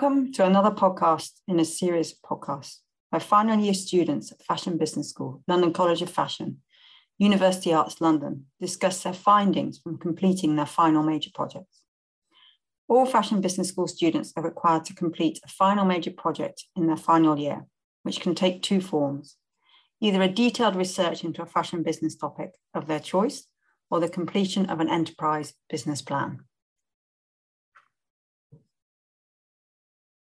Welcome to another podcast in a series of podcasts by final year students at Fashion Business School, London College of Fashion, University Arts London, discuss their findings from completing their final major projects. All Fashion Business School students are required to complete a final major project in their final year, which can take two forms either a detailed research into a fashion business topic of their choice or the completion of an enterprise business plan.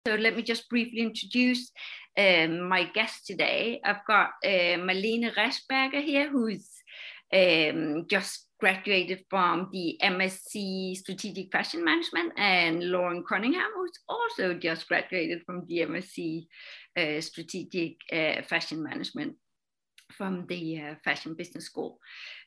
So let me just briefly introduce um, my guest today. I've got uh, Malene Rechberger here, who's um, just graduated from the MSc Strategic Fashion Management, and Lauren Cunningham, who's also just graduated from the MSc uh, Strategic uh, Fashion Management from the uh, Fashion Business School.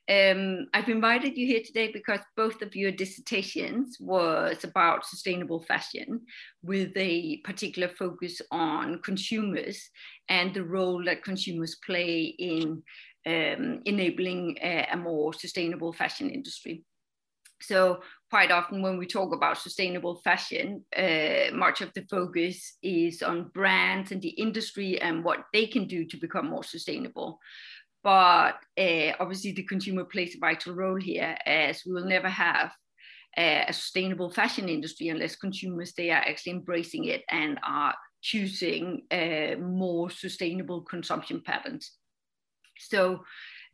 Um, I've invited you here today because both of your dissertations was about sustainable fashion with a particular focus on consumers and the role that consumers play in um, enabling a, a more sustainable fashion industry. So quite often when we talk about sustainable fashion, uh, much of the focus is on brands and the industry and what they can do to become more sustainable. But uh, obviously the consumer plays a vital role here as we will never have uh, a sustainable fashion industry unless consumers they are actually embracing it and are choosing uh, more sustainable consumption patterns. So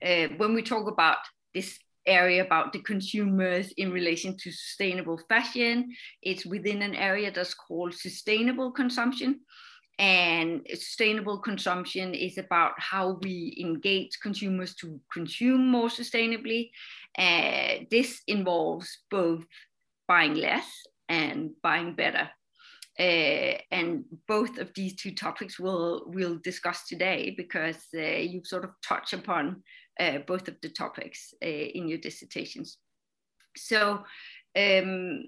uh, when we talk about this area about the consumers in relation to sustainable fashion it's within an area that's called sustainable consumption and sustainable consumption is about how we engage consumers to consume more sustainably. Uh, this involves both buying less and buying better. Uh, and both of these two topics we'll, we'll discuss today because uh, you sort of touch upon uh, both of the topics uh, in your dissertations. So um,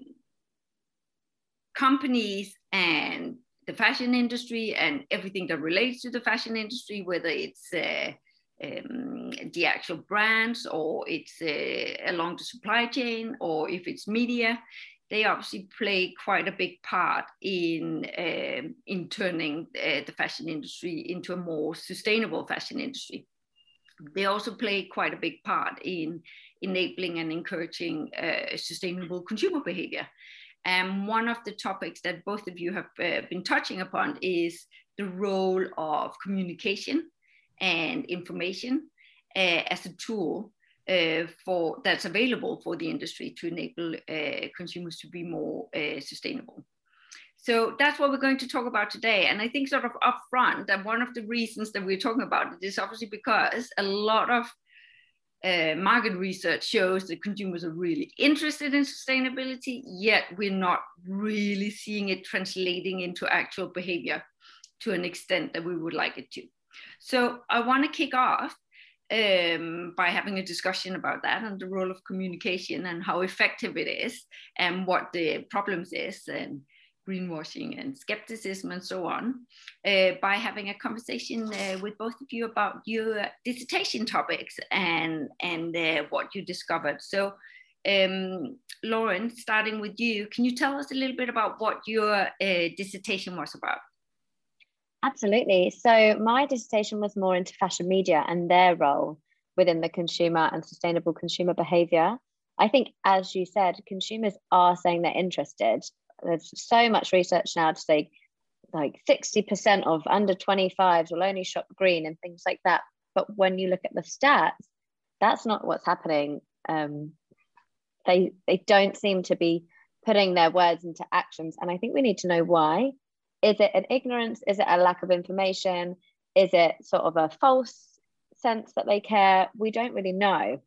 companies and the fashion industry and everything that relates to the fashion industry, whether it's uh, um, the actual brands or it's uh, along the supply chain or if it's media, they obviously play quite a big part in uh, in turning uh, the fashion industry into a more sustainable fashion industry. They also play quite a big part in enabling and encouraging uh, sustainable consumer behavior. And one of the topics that both of you have uh, been touching upon is the role of communication and information uh, as a tool uh, for that's available for the industry to enable uh, consumers to be more uh, sustainable. So that's what we're going to talk about today. And I think sort of upfront that one of the reasons that we're talking about it is obviously because a lot of uh, market research shows that consumers are really interested in sustainability, yet we're not really seeing it translating into actual behavior to an extent that we would like it to. So I want to kick off um, by having a discussion about that and the role of communication and how effective it is and what the problems is and greenwashing and skepticism and so on uh, by having a conversation uh, with both of you about your dissertation topics and and uh, what you discovered so um, Lauren, starting with you, can you tell us a little bit about what your uh, dissertation was about? Absolutely. So, my dissertation was more into fashion media and their role within the consumer and sustainable consumer behavior. I think, as you said, consumers are saying they're interested, there's so much research now to say like 60% of under 25s will only shop green and things like that. But when you look at the stats, that's not what's happening. Um, they they don't seem to be putting their words into actions, and I think we need to know why. Is it an ignorance? Is it a lack of information? Is it sort of a false sense that they care? We don't really know.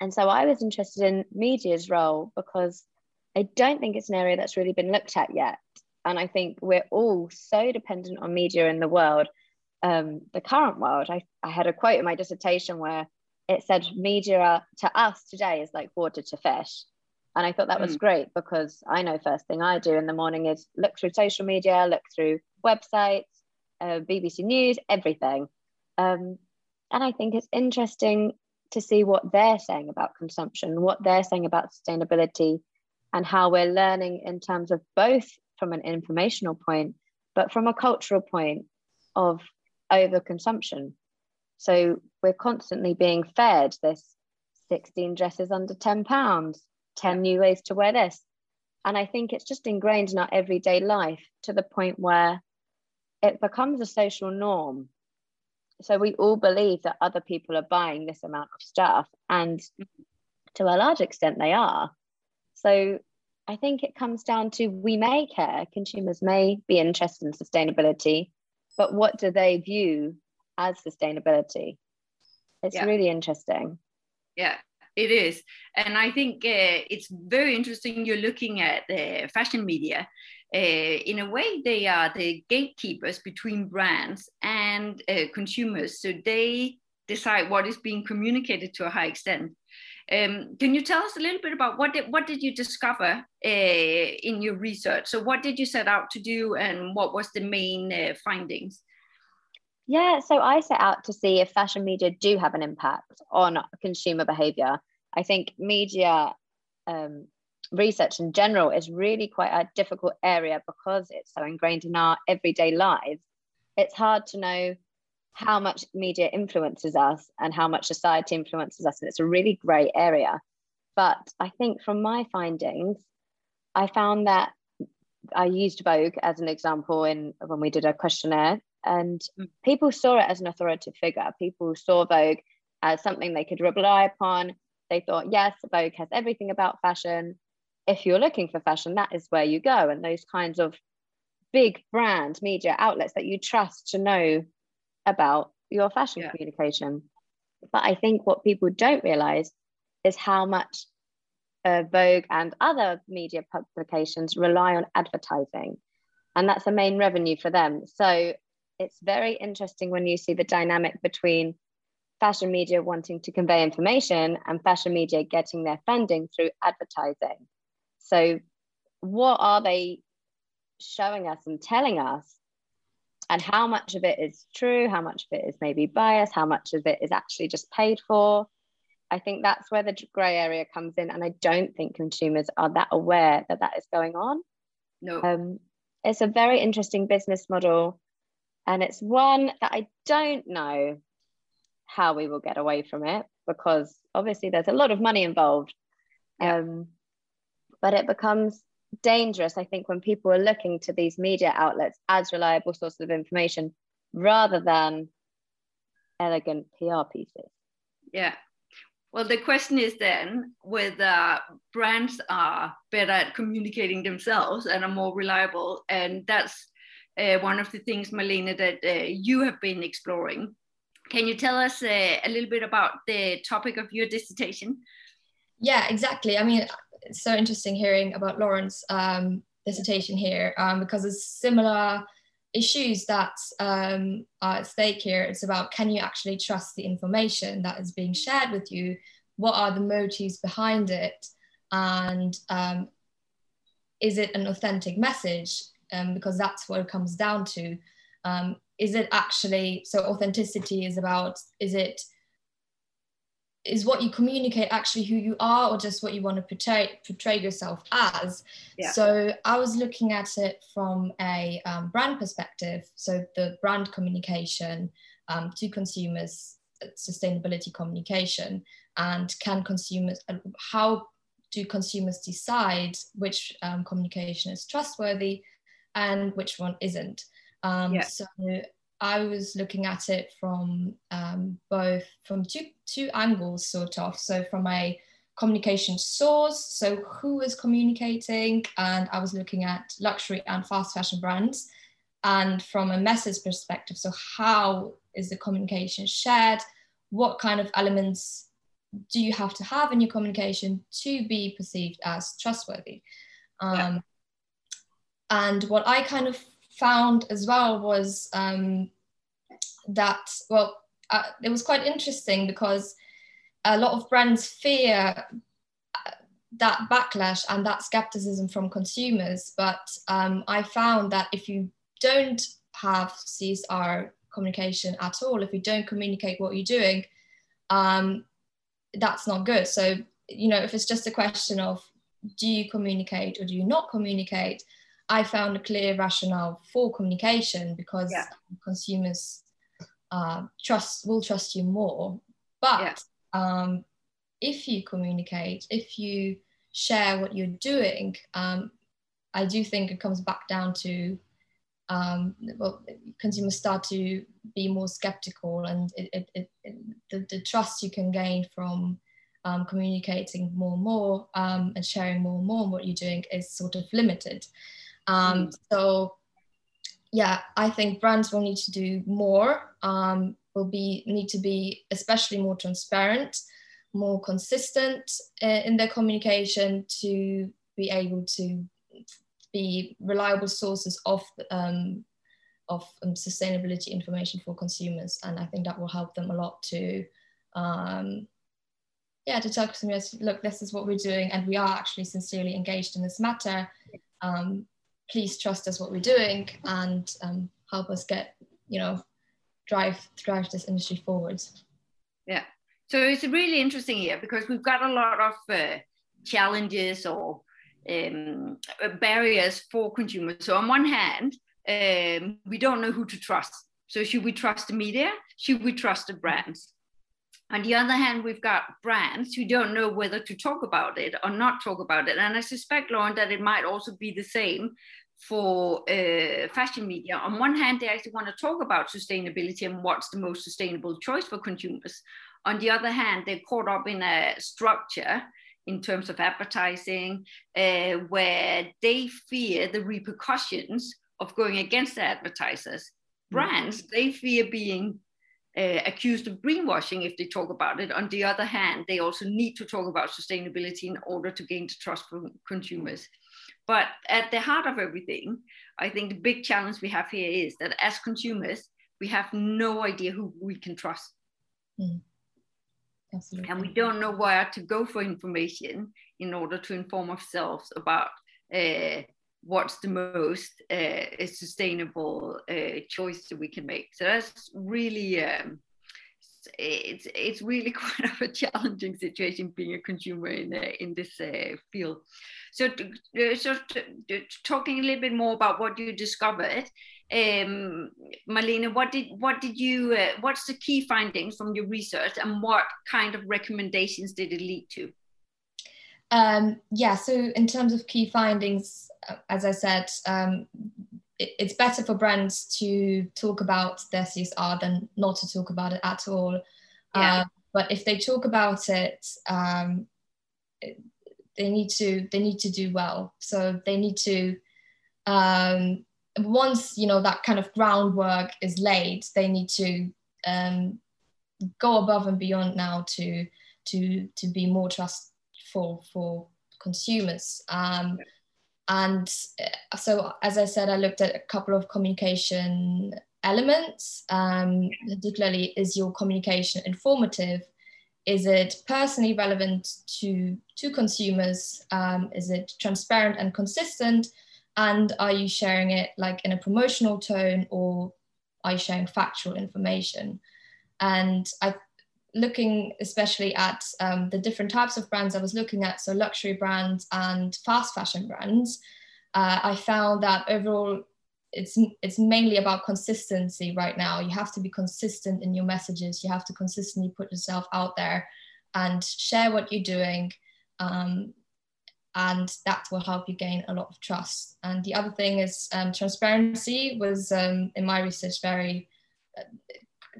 And so I was interested in media's role because I don't think it's an area that's really been looked at yet. And I think we're all so dependent on media in the world, um, the current world. I, I had a quote in my dissertation where it said, media to us today is like water to fish. And I thought that was mm. great because I know first thing I do in the morning is look through social media, look through websites, uh, BBC News, everything. Um, and I think it's interesting to see what they're saying about consumption, what they're saying about sustainability, and how we're learning in terms of both from an informational point, but from a cultural point of overconsumption. So we're constantly being fed this 16 dresses under 10 pounds, 10 new ways to wear this. And I think it's just ingrained in our everyday life to the point where it becomes a social norm. So we all believe that other people are buying this amount of stuff, and to a large extent, they are. So I think it comes down to we may care, consumers may be interested in sustainability, but what do they view as sustainability? It's yeah. really interesting. Yeah, it is. And I think uh, it's very interesting you're looking at uh, fashion media. Uh, in a way, they are the gatekeepers between brands and uh, consumers. So they decide what is being communicated to a high extent. Um, can you tell us a little bit about what did, what did you discover uh, in your research? So what did you set out to do and what was the main uh, findings? Yeah, so I set out to see if fashion media do have an impact on consumer behavior. I think media um, research in general is really quite a difficult area because it's so ingrained in our everyday lives. It's hard to know how much media influences us and how much society influences us. And it's a really grey area. But I think from my findings, I found that I used Vogue as an example in when we did a questionnaire, and mm. people saw it as an authoritative figure. People saw Vogue as something they could rely upon. They thought, yes, Vogue has everything about fashion. If you're looking for fashion, that is where you go. And those kinds of big brand media outlets that you trust to know about your fashion yeah. communication. But I think what people don't realize is how much uh, Vogue and other media publications rely on advertising. And that's a main revenue for them. So it's very interesting when you see the dynamic between fashion media wanting to convey information and fashion media getting their funding through advertising. So, what are they showing us and telling us and how much of it is true, how much of it is maybe bias, how much of it is actually just paid for. I think that's where the grey area comes in, and I don't think consumers are that aware that that is going on. No, um, it's a very interesting business model, and it's one that I don't know how we will get away from it because obviously there's a lot of money involved. Yeah. Um, but it becomes dangerous, I think, when people are looking to these media outlets as reliable sources of information rather than elegant PR pieces. Yeah. Well, the question is then whether brands are better at communicating themselves and are more reliable. And that's uh, one of the things, Marlene, that uh, you have been exploring. Can you tell us uh, a little bit about the topic of your dissertation? Yeah, exactly. I mean, it's so interesting hearing about Lauren's um, dissertation here um, because it's similar issues that um, are at stake here. It's about can you actually trust the information that is being shared with you? What are the motives behind it? And um, is it an authentic message? Um, because that's what it comes down to. Um, is it actually, so authenticity is about, is it is what you communicate actually who you are or just what you want to portray portray yourself as yeah. so i was looking at it from a um, brand perspective so the brand communication um, to consumers sustainability communication and can consumers uh, how do consumers decide which um, communication is trustworthy and which one isn't um, yeah. so I was looking at it from um, both from two two angles, sort of. So from a communication source, so who is communicating, and I was looking at luxury and fast fashion brands, and from a message perspective, so how is the communication shared? What kind of elements do you have to have in your communication to be perceived as trustworthy? Um, yeah. And what I kind of found as well was um, that, well, uh, it was quite interesting because a lot of brands fear uh, that backlash and that skepticism from consumers. But um, I found that if you don't have CSR communication at all, if you don't communicate what you're doing, um, that's not good. So, you know, if it's just a question of do you communicate or do you not communicate, I found a clear rationale for communication because Yeah. consumers uh, trust will trust you more. But Yeah. um, if you communicate, if you share what you're doing, um, I do think it comes back down to um, well, consumers start to be more skeptical, and it, it, it, the, the trust you can gain from um, communicating more and more um, and sharing more and more on what you're doing is sort of limited. Um, So, yeah, I think brands will need to do more. Um, will be need to be especially more transparent, more consistent uh, in their communication to be able to be reliable sources of um, of um, sustainability information for consumers, and I think that will help them a lot to. Um, yeah, to tell consumers, look, this is what we're doing, and we are actually sincerely engaged in this matter. Um, please trust us what we're doing and um, help us get, you know, drive drive this industry forward. Yeah. So it's really interesting here because we've got a lot of uh, challenges or um, barriers for consumers. So on one hand, um, we don't know who to trust. So should we trust the media? Should we trust the brands? On the other hand, we've got brands who don't know whether to talk about it or not talk about it. And I suspect, Lauren, that it might also be the same for uh, fashion media. On one hand, they actually want to talk about sustainability and what's the most sustainable choice for consumers. On the other hand, they're caught up in a structure in terms of advertising uh, where they fear the repercussions of going against the advertisers. Brands, they fear being uh, accused of greenwashing if they talk about it. On the other hand, they also need to talk about sustainability in order to gain the trust from consumers. But at the heart of everything, I think the big challenge we have here is that as consumers, we have no idea who we can trust. Absolutely. And we don't know where to go for information in order to inform ourselves about uh, what's the most uh, sustainable uh, choice that we can make. So that's really, um, it's, it's really quite of a challenging situation being a consumer in, uh, in this uh, field. So, so talking a little bit more about what you discovered, um, what did what did you uh, what's the key findings from your research, and what kind of recommendations did it lead to? Um, yeah, so in terms of key findings, uh, as I said, um, it, it's better for brands to talk about their CSR than not to talk about it at all. Yeah. Uh, but if they talk about it, um, it- they need to they need to do well. So they need to um, once you know that kind of groundwork is laid, they need to um, go above and beyond now to to to be more trustful for for consumers. Um, and uh, so, as I said, I looked at a couple of communication elements. Um, particularly, is your communication informative? Is it personally relevant to to consumers? Um, is it transparent and consistent? And are you sharing it like in a promotional tone, or are you sharing factual information? And I looking especially at um, the different types of brands I was looking at, so luxury brands and fast fashion brands, uh, I found that overall it's it's mainly about consistency right now. You have to be consistent in your messages. You have to consistently put yourself out there and share what you're doing. Um, and that will help you gain a lot of trust. And the other thing is um, transparency was um, in my research very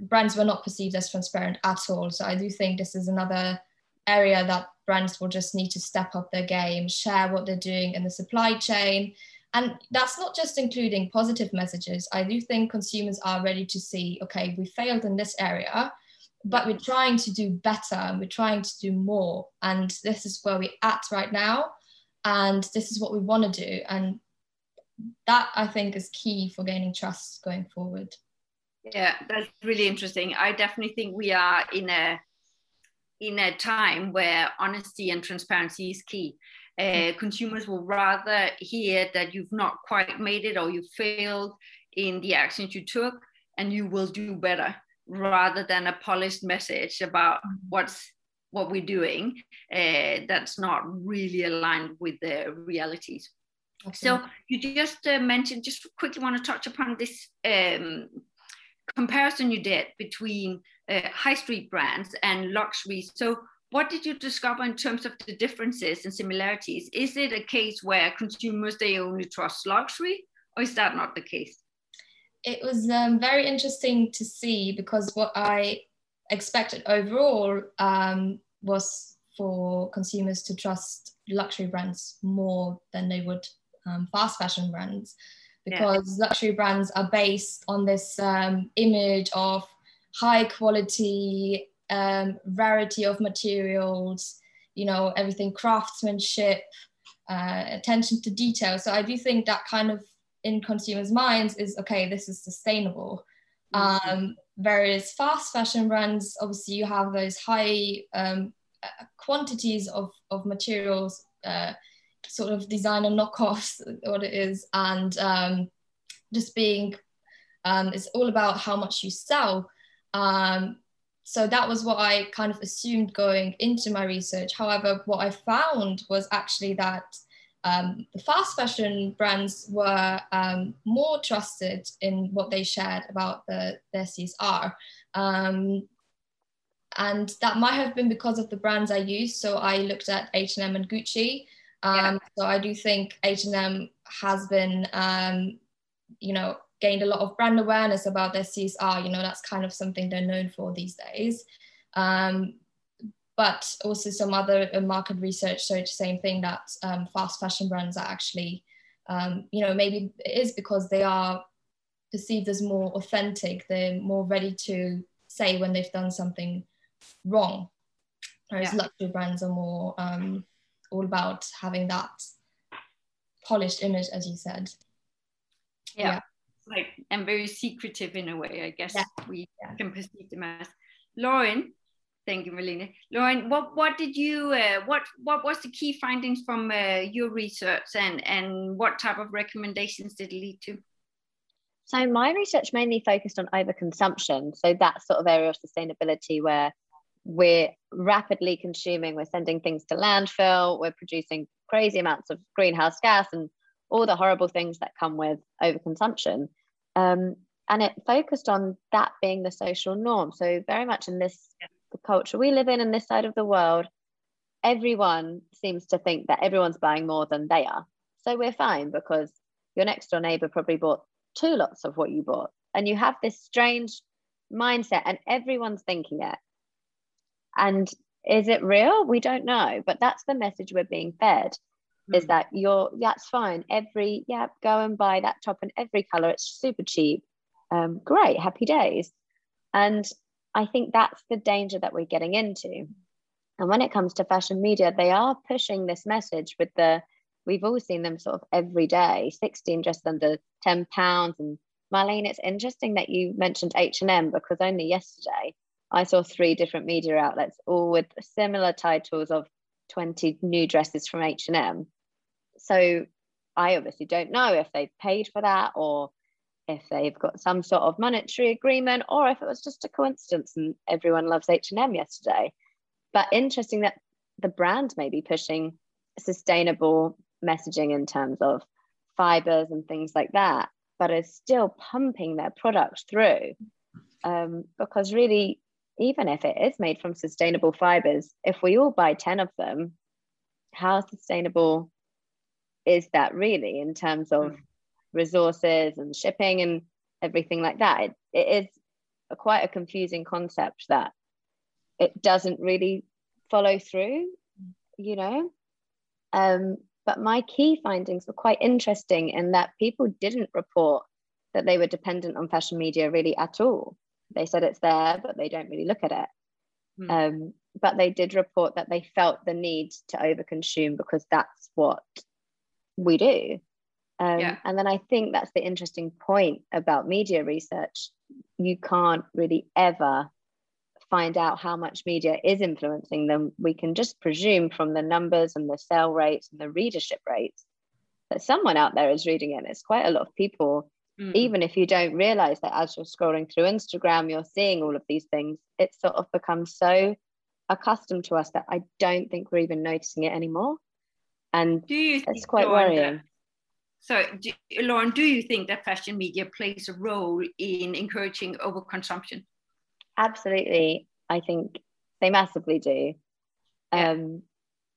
brands were not perceived as transparent at all. So I do think this is another area that brands will just need to step up their game, share what they're doing in the supply chain. And that's not just including positive messages. I do think consumers are ready to see, okay, we failed in this area, but we're trying to do better and we're trying to do more. And this is where we're at right now. And this is what we want to do. And that I think is key for gaining trust going forward. Yeah, that's really interesting. I definitely think we are in a in a time where honesty and transparency is key. Uh, consumers will rather hear that you've not quite made it or you failed in the actions you took and you will do better rather than a polished message about what's what we're doing uh, that's not really aligned with the realities Absolutely. So you just uh, mentioned, just quickly want to touch upon this um, comparison you did between uh, high street brands and luxury. So what did you discover in terms of the differences and similarities? Is it a case where consumers, they only trust luxury or is that not the case? It was um, very interesting to see because what I expected overall um, was for consumers to trust luxury brands more than they would um, fast fashion brands because yeah. luxury brands are based on this um, image of high quality, um, rarity of materials, you know, everything craftsmanship, uh, attention to detail. So I do think that kind of in consumers' minds is okay, this is sustainable. Mm-hmm. Um, whereas fast fashion brands, obviously, you have those high um, uh, quantities of, of materials. Uh, sort of designer knockoffs, what it is, and um, just being, um, it's all about how much you sell. Um, so that was what I kind of assumed going into my research. However, what I found was actually that um, the fast fashion brands were um, more trusted in what they shared about the, their CSR. Um, and that might have been because of the brands I used. So I looked at H&M and Gucci. Um, yeah. So I do think H&M has been, um, you know, gained a lot of brand awareness about their CSR. You know, that's kind of something they're known for these days. Um, but also some other uh, market research showed the same thing that um, fast fashion brands are actually, um, you know, maybe it is because they are perceived as more authentic. They're more ready to say when they've done something wrong. Whereas yeah. luxury brands are more um, all about having that polished image, as you said. Yeah. yeah. Like and very secretive in a way, I guess yeah. we yeah. can perceive them as. Lauren, thank you, Malene. Lauren, what what did you uh, what what was the key findings from uh, your research and and what type of recommendations did it lead to? So my research mainly focused on overconsumption. So that sort of area of sustainability where we're rapidly consuming, we're sending things to landfill, we're producing crazy amounts of greenhouse gas and all the horrible things that come with overconsumption. Um, and it focused on that being the social norm. So, very much in this the culture we live in, in this side of the world, everyone seems to think that everyone's buying more than they are. So, we're fine because your next door neighbor probably bought two lots of what you bought. And you have this strange mindset, and everyone's thinking it. And is it real? We don't know, but that's the message we're being fed mm. is hmm. that you're, that's fine. Every, yeah, go and buy that top in every color. It's super cheap. Um, great, happy days. And I think that's the danger that we're getting into. And when it comes to fashion media, they are pushing this message with the, we've all seen them sort of every day, 16 just under 10 pounds. And Marlene, it's interesting that you mentioned H&M because only yesterday I saw three different media outlets, all with similar titles of 20 new dresses from H&M. So I obviously don't know if they've paid for that or if they've got some sort of monetary agreement or if it was just a coincidence and everyone loves H&M yesterday. But interesting that the brand may be pushing sustainable messaging in terms of fibers and things like that, but is still pumping their product through. Um, because really even if it is made from sustainable fibers, if we all buy 10 of them, how sustainable is that really in terms of mm. resources and shipping and everything like that? It, it is a, quite a confusing concept that it doesn't really follow through, you know? Um, but my key findings were quite interesting in that people didn't report that they were dependent on fashion media really at all they said it's there, but they don't really look at it. Mm. Um, but they did report that they felt the need to overconsume because that's what we do. Um, yeah. And then I think that's the interesting point about media research. You can't really ever find out how much media is influencing them. We can just presume from the numbers and the sale rates and the readership rates that someone out there is reading it. It's quite a lot of people Mm. Even if you don't realize that as you're scrolling through Instagram, you're seeing all of these things, it sort of becomes so accustomed to us that I don't think we're even noticing it anymore. And do you it's quite worrying. So, do, Lauren, do you think that fashion media plays a role in encouraging overconsumption? Absolutely. I think they massively do. Yeah. Um,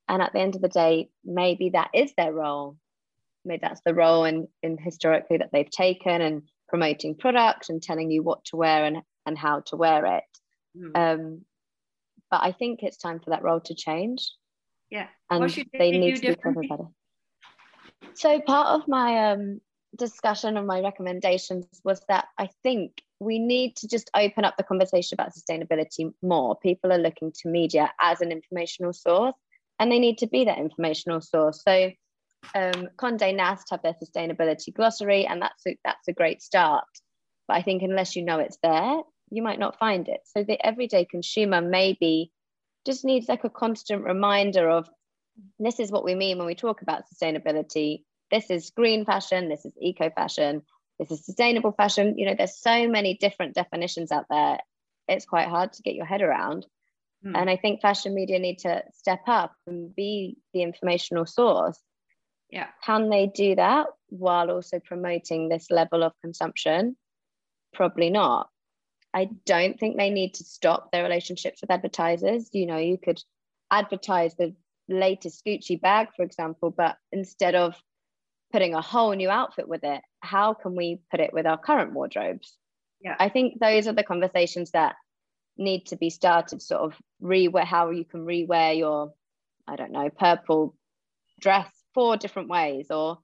and at the end of the day, maybe that is their role. Maybe that's the role in, in historically that they've taken and promoting product and telling you what to wear and, and how to wear it. Mm. Um, but I think it's time for that role to change. Yeah. And they, they need to be covered better. So part of my um, discussion and my recommendations was that I think we need to just open up the conversation about sustainability more. People are looking to media as an informational source, and they need to be that informational source. So um, Condé Nast have their sustainability glossary, and that's a, that's a great start. But I think unless you know it's there, you might not find it. So the everyday consumer maybe just needs like a constant reminder of this is what we mean when we talk about sustainability. This is green fashion, this is eco fashion, this is sustainable fashion. You know, there's so many different definitions out there. It's quite hard to get your head around. Mm. And I think fashion media need to step up and be the informational source. Yeah. Can they do that while also promoting this level of consumption? Probably not. I don't think they need to stop their relationships with advertisers. You know, you could advertise the latest Gucci bag, for example, but instead of putting a whole new outfit with it, how can we put it with our current wardrobes? Yeah. I think those are the conversations that need to be started, sort of rewear how you can rewear your, I don't know, purple dress four different ways or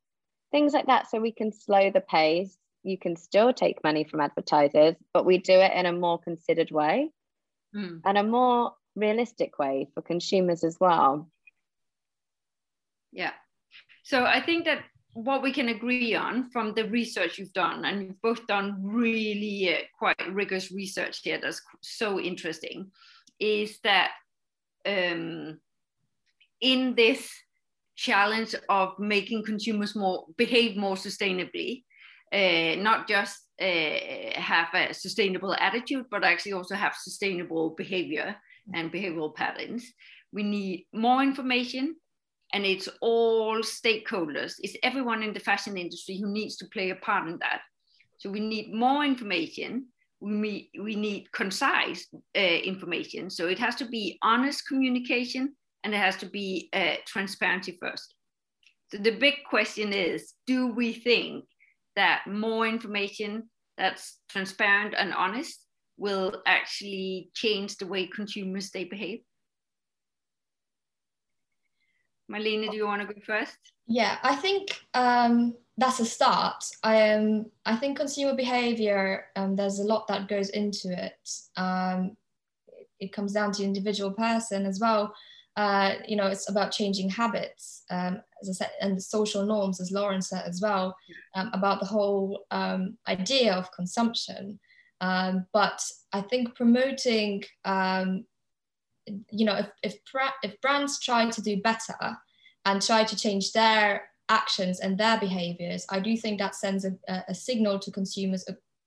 things like that. So we can slow the pace. You can still take money from advertisers, but we do it in a more considered way mm. and a more realistic way for consumers as well. Yeah. So I think that what we can agree on from the research you've done, and you've both done really uh, quite rigorous research here that's so interesting, is that um, in this challenge of making consumers more behave more sustainably, uh, not just uh, have a sustainable attitude, but actually also have sustainable behavior and behavioral patterns. We need more information and it's all stakeholders. It's everyone in the fashion industry who needs to play a part in that. So we need more information. We we need concise uh, information. So it has to be honest communication and it has to be uh, transparency first so the big question is do we think that more information that's transparent and honest will actually change the way consumers they behave Marlene, do you want to go first? Yeah, I think um, that's a start. I um, I think consumer behavior. Um, there's a lot that goes into it. Um, it comes down to individual person as well. Uh, you know, it's about changing habits, um, as I said, and the social norms, as Lauren said as well, um, about the whole um, idea of consumption. Um, but I think promoting um, you know, if, if, if brands try to do better and try to change their actions and their behaviors, I do think that sends a, a signal to consumers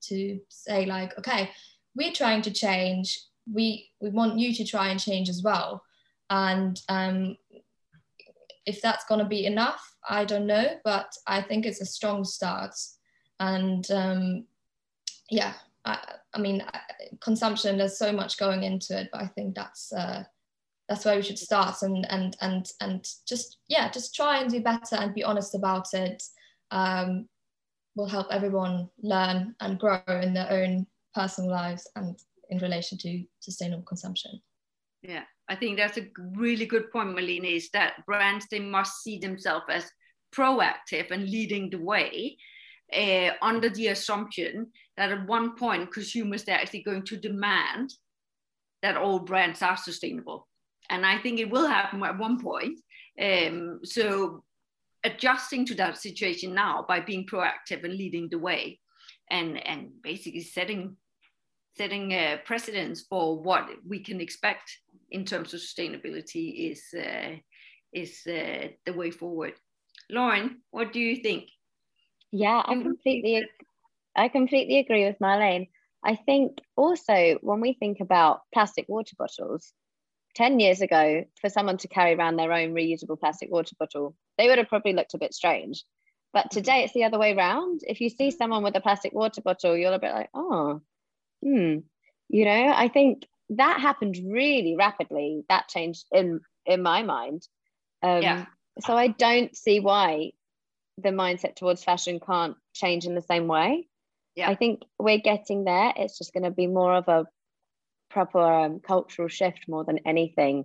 to say like, okay, we're trying to change. We, we want you to try and change as well. And um, if that's going to be enough, I don't know, but I think it's a strong start. And um, yeah, I, I mean, consumption. There's so much going into it, but I think that's uh, that's where we should start and and and and just yeah, just try and do better and be honest about it. Um, will help everyone learn and grow in their own personal lives and in relation to sustainable consumption. Yeah, I think that's a really good point, Marlene, is that brands, they must see themselves as proactive and leading the way uh, under the assumption that at one point consumers they're actually going to demand that all brands are sustainable. And I think it will happen at one point. Um, so adjusting to that situation now by being proactive and leading the way and, and basically setting setting uh, precedents for what we can expect in terms of sustainability is uh, is uh, the way forward. Lauren, what do you think? Yeah, I completely, I completely agree with Marlene. I think also when we think about plastic water bottles, 10 years ago, for someone to carry around their own reusable plastic water bottle, they would have probably looked a bit strange. But today it's the other way around. If you see someone with a plastic water bottle, you're a bit like, oh, hmm. You know, I think that happened really rapidly. That changed in in my mind. Um, yeah. So I don't see why the mindset towards fashion can't change in the same way. Yeah. I think we're getting there. It's just going to be more of a proper um, cultural shift more than anything.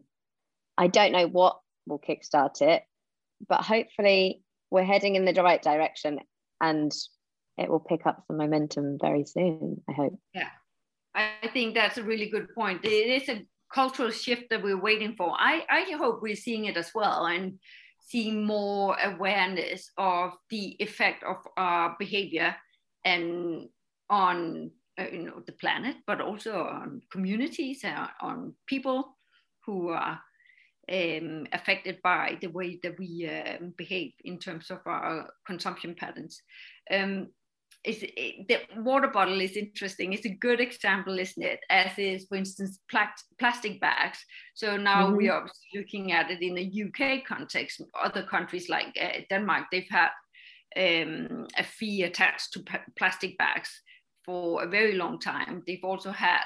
I don't know what will kickstart it, but hopefully we're heading in the right direction and it will pick up some momentum very soon. I hope. Yeah, I think that's a really good point. It is a cultural shift that we're waiting for. I, I hope we're seeing it as well and seeing more awareness of the effect of our behavior and on uh, you know the planet, but also on communities, and on people who are um, affected by the way that we uh, behave in terms of our consumption patterns. Um, is it, the water bottle is interesting. It's a good example, isn't it? As is, for instance, pla- plastic bags. So now mm-hmm. we are looking at it in the UK context. Other countries like uh, Denmark, they've had um, a fee attached to p- plastic bags for a very long time. They've also had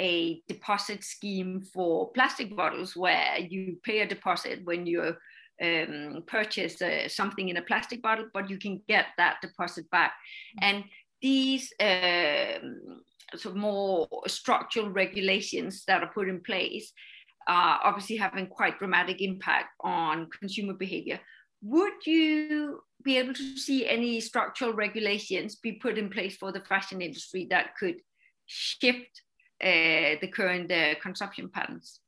a deposit scheme for plastic bottles where you pay a deposit when you um, purchase uh, something in a plastic bottle, but you can get that deposit back. And these um, sort of more structural regulations that are put in place are obviously having quite dramatic impact on consumer behavior. Would you be able to see any structural regulations be put in place for the fashion industry that could shift uh, the current uh, consumption patterns?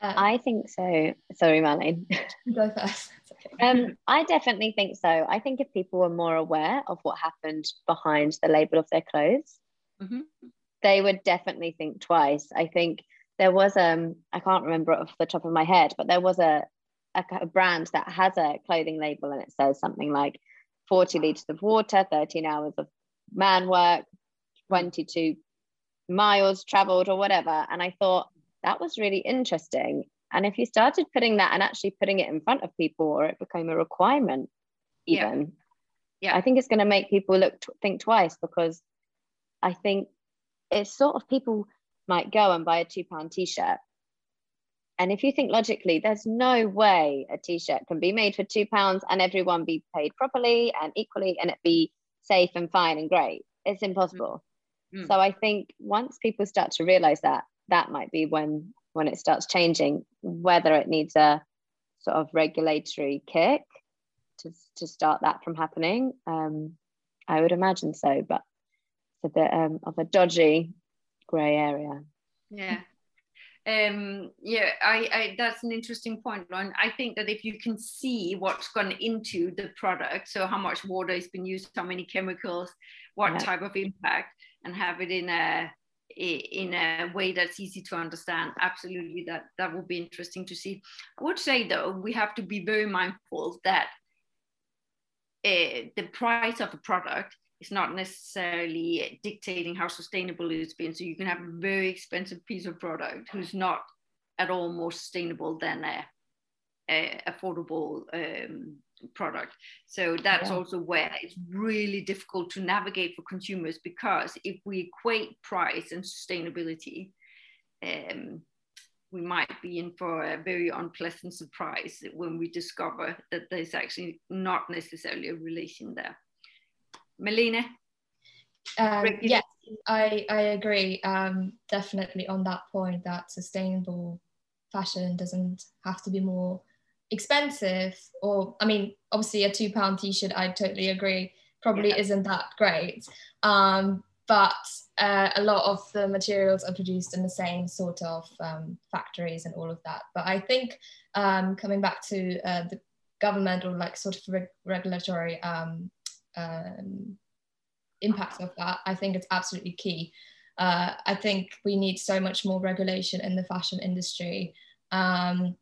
Um, I think so. Sorry, Marlene. Go first. Okay. Um, I definitely think so. I think if people were more aware of what happened behind the label of their clothes, mm-hmm. they would definitely think twice. I think there was um I can't remember off the top of my head, but there was a a, a brand that has a clothing label and it says something like 40 liters of water, 13 hours of man work, 22 miles traveled or whatever. And I thought that was really interesting. And if you started putting that and actually putting it in front of people or it became a requirement, even, yeah, yeah. I think it's going to make people look think twice because I think it's sort of people might go and buy a two pound t-shirt and if you think logically, there's no way a t-shirt can be made for two pounds and everyone be paid properly and equally and it be safe and fine and great. It's impossible. Mm. So I think once people start to realize that, that might be when when it starts changing, whether it needs a sort of regulatory kick to, to start that from happening. Um, I would imagine so, but it's a bit um, of a dodgy grey area. Yeah, um, yeah, I, I, that's an interesting point, Lauren. I think that if you can see what's gone into the product, so how much water has been used, how many chemicals, what yeah. type of impact, and have it in a in a way that's easy to understand, absolutely, that that would be interesting to see. I would say though, we have to be very mindful that uh, the price of a product is not necessarily dictating how sustainable it's been. So you can have a very expensive piece of product who's not at all more sustainable than a, a affordable um, product. So that's yeah. also where it's really difficult to navigate for consumers because if we equate price and sustainability, um, we might be in for a very unpleasant surprise when we discover that there's actually not necessarily a relation there. Malene? Um, yes, I, I agree um, definitely on that point that sustainable fashion doesn't have to be more expensive or I mean obviously a two pound t-shirt I totally agree probably yeah. isn't that great um, but uh, a lot of the materials are produced in the same sort of um, factories and all of that but I think um, coming back to uh, the government or like sort of reg- regulatory um, um, impact of that, I think it's absolutely key. Uh, I think we need so much more regulation in the fashion industry um,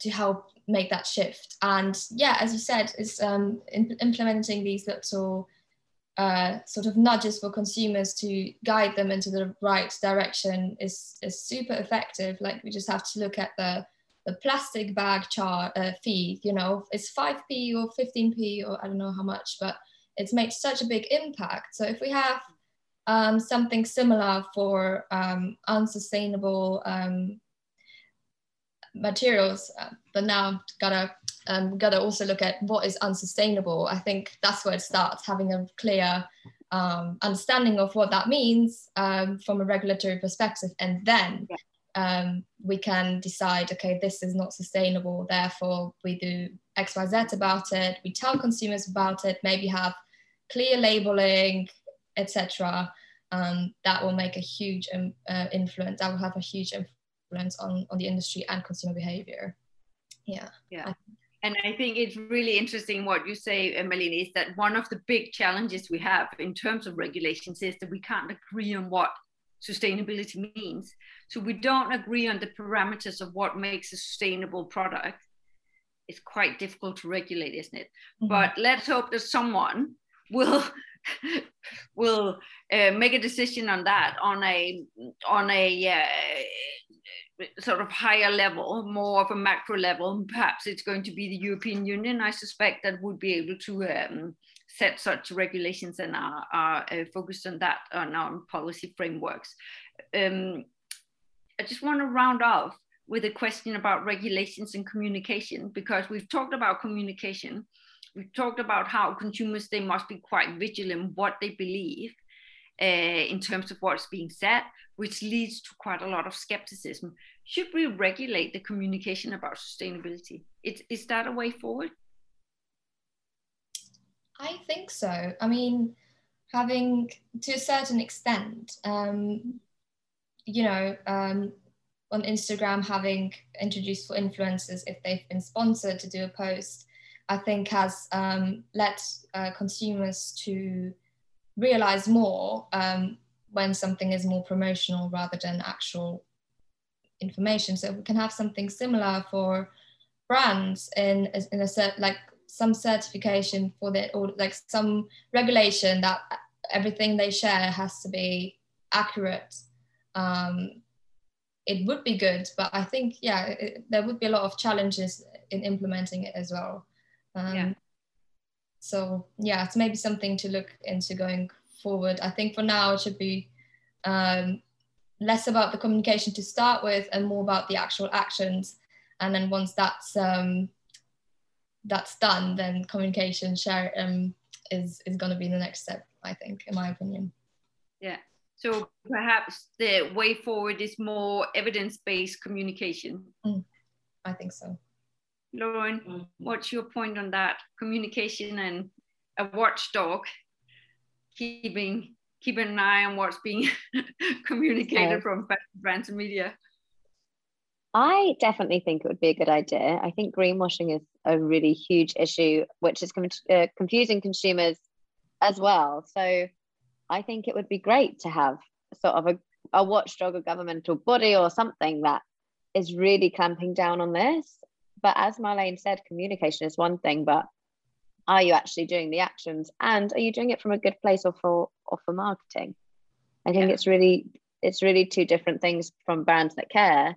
to help make that shift. And yeah, as you said, it's um, in- implementing these little uh, sort of nudges for consumers to guide them into the right direction is, is super effective. Like we just have to look at the the plastic bag char uh, fee, you know, it's 5p or 15p or I don't know how much, but it's made such a big impact. So if we have um, something similar for um, unsustainable um, materials, uh, but now gotta um, gotta also look at what is unsustainable. I think that's where it starts, having a clear um, understanding of what that means um, from a regulatory perspective, and then um, we can decide, okay, this is not sustainable. Therefore, we do X, Y, Z about it. We tell consumers about it. Maybe have clear labeling, etc. Um, that will make a huge um, uh, influence. That will have a huge influence on on the industry and consumer behavior. Yeah. Yeah and I think it's really interesting what you say, Emmeline, is that one of the big challenges we have in terms of regulations is that we can't agree on what sustainability means. So we don't agree on the parameters of what makes a sustainable product. It's quite difficult to regulate, isn't it? Mm-hmm. But let's hope that someone will will uh, make a decision on that on a on a uh, sort of higher level, more of a macro level. Perhaps it's going to be the European Union, I suspect, that would be able to um, set such regulations and are, are uh, focused on that, on our policy frameworks. Um, I just want to round off with a question about regulations and communication, because we've talked about communication. We've talked about how consumers, they must be quite vigilant what they believe. Uh, in terms of what's being said, which leads to quite a lot of skepticism should we regulate the communication about sustainability? Is, is that a way forward? I think so. I mean, having to a certain extent, um, you know, um, on Instagram, having introduced for influencers if they've been sponsored to do a post, I think has um, led uh, consumers to realize more um, when something is more promotional rather than actual information. So we can have something similar for brands in, in a set like some certification for the or like some regulation that everything they share has to be accurate. Um, it would be good, but I think yeah, it, there would be a lot of challenges in implementing it as well. Um, yeah. So yeah, it's maybe something to look into going forward. I think for now it should be um, less about the communication to start with and more about the actual actions. And then once that's um, that's done then communication share um, is is going to be the next step i think in my opinion. Yeah. So perhaps the way forward is more evidence-based communication. Mm, i think so. Lauren mm. what's your point on that? Communication and a watchdog keeping keeping an eye on what's being communicated from brands and media? I definitely think it would be a good idea. I think greenwashing is a really huge issue, which is com- uh, confusing consumers as well. So I think it would be great to have sort of a, a watchdog, a governmental body, or something that is really clamping down on this. But as Malene said, communication is one thing, but are you actually doing the actions and are you doing it from a good place or for or for marketing i think yeah. it's really it's really two different things from brands that care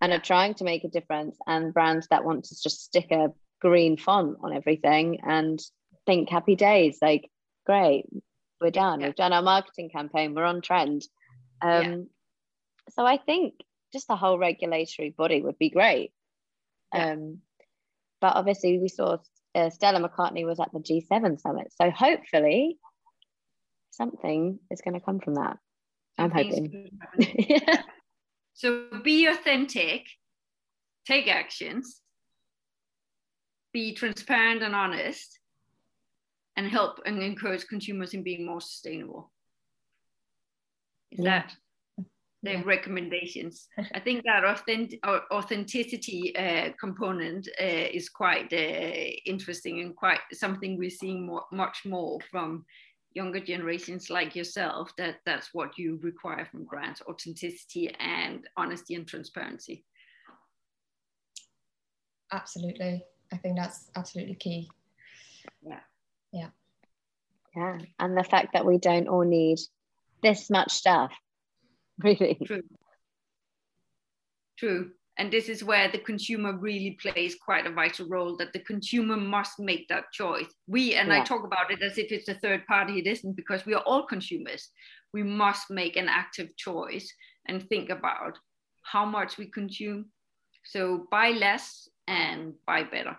and are trying to make a difference and brands that want to just stick a green font on everything and think happy days like great we're done yeah. we've done our marketing campaign we're on trend um, yeah. so i think just the whole regulatory body would be great um, but obviously we saw uh, Stella McCartney was at the G7 summit. So hopefully something is going to come from that. I'm hoping. yeah. So be authentic, take actions, be transparent and honest, and help and encourage consumers in being more sustainable. Is yeah. that the yeah. recommendations. I think that authentic, authenticity uh, component uh, is quite uh, interesting and quite something we're seeing more, much more from younger generations like yourself. That that's what you require from grants: authenticity and honesty and transparency. Absolutely, I think that's absolutely key. Yeah. Yeah. Yeah, and the fact that we don't all need this much stuff really. True. True. and this is where the consumer really plays quite a vital role that the consumer must make that choice we and yeah. i talk about it as if it's a third party it isn't because we are all consumers we must make an active choice and think about how much we consume so buy less and buy better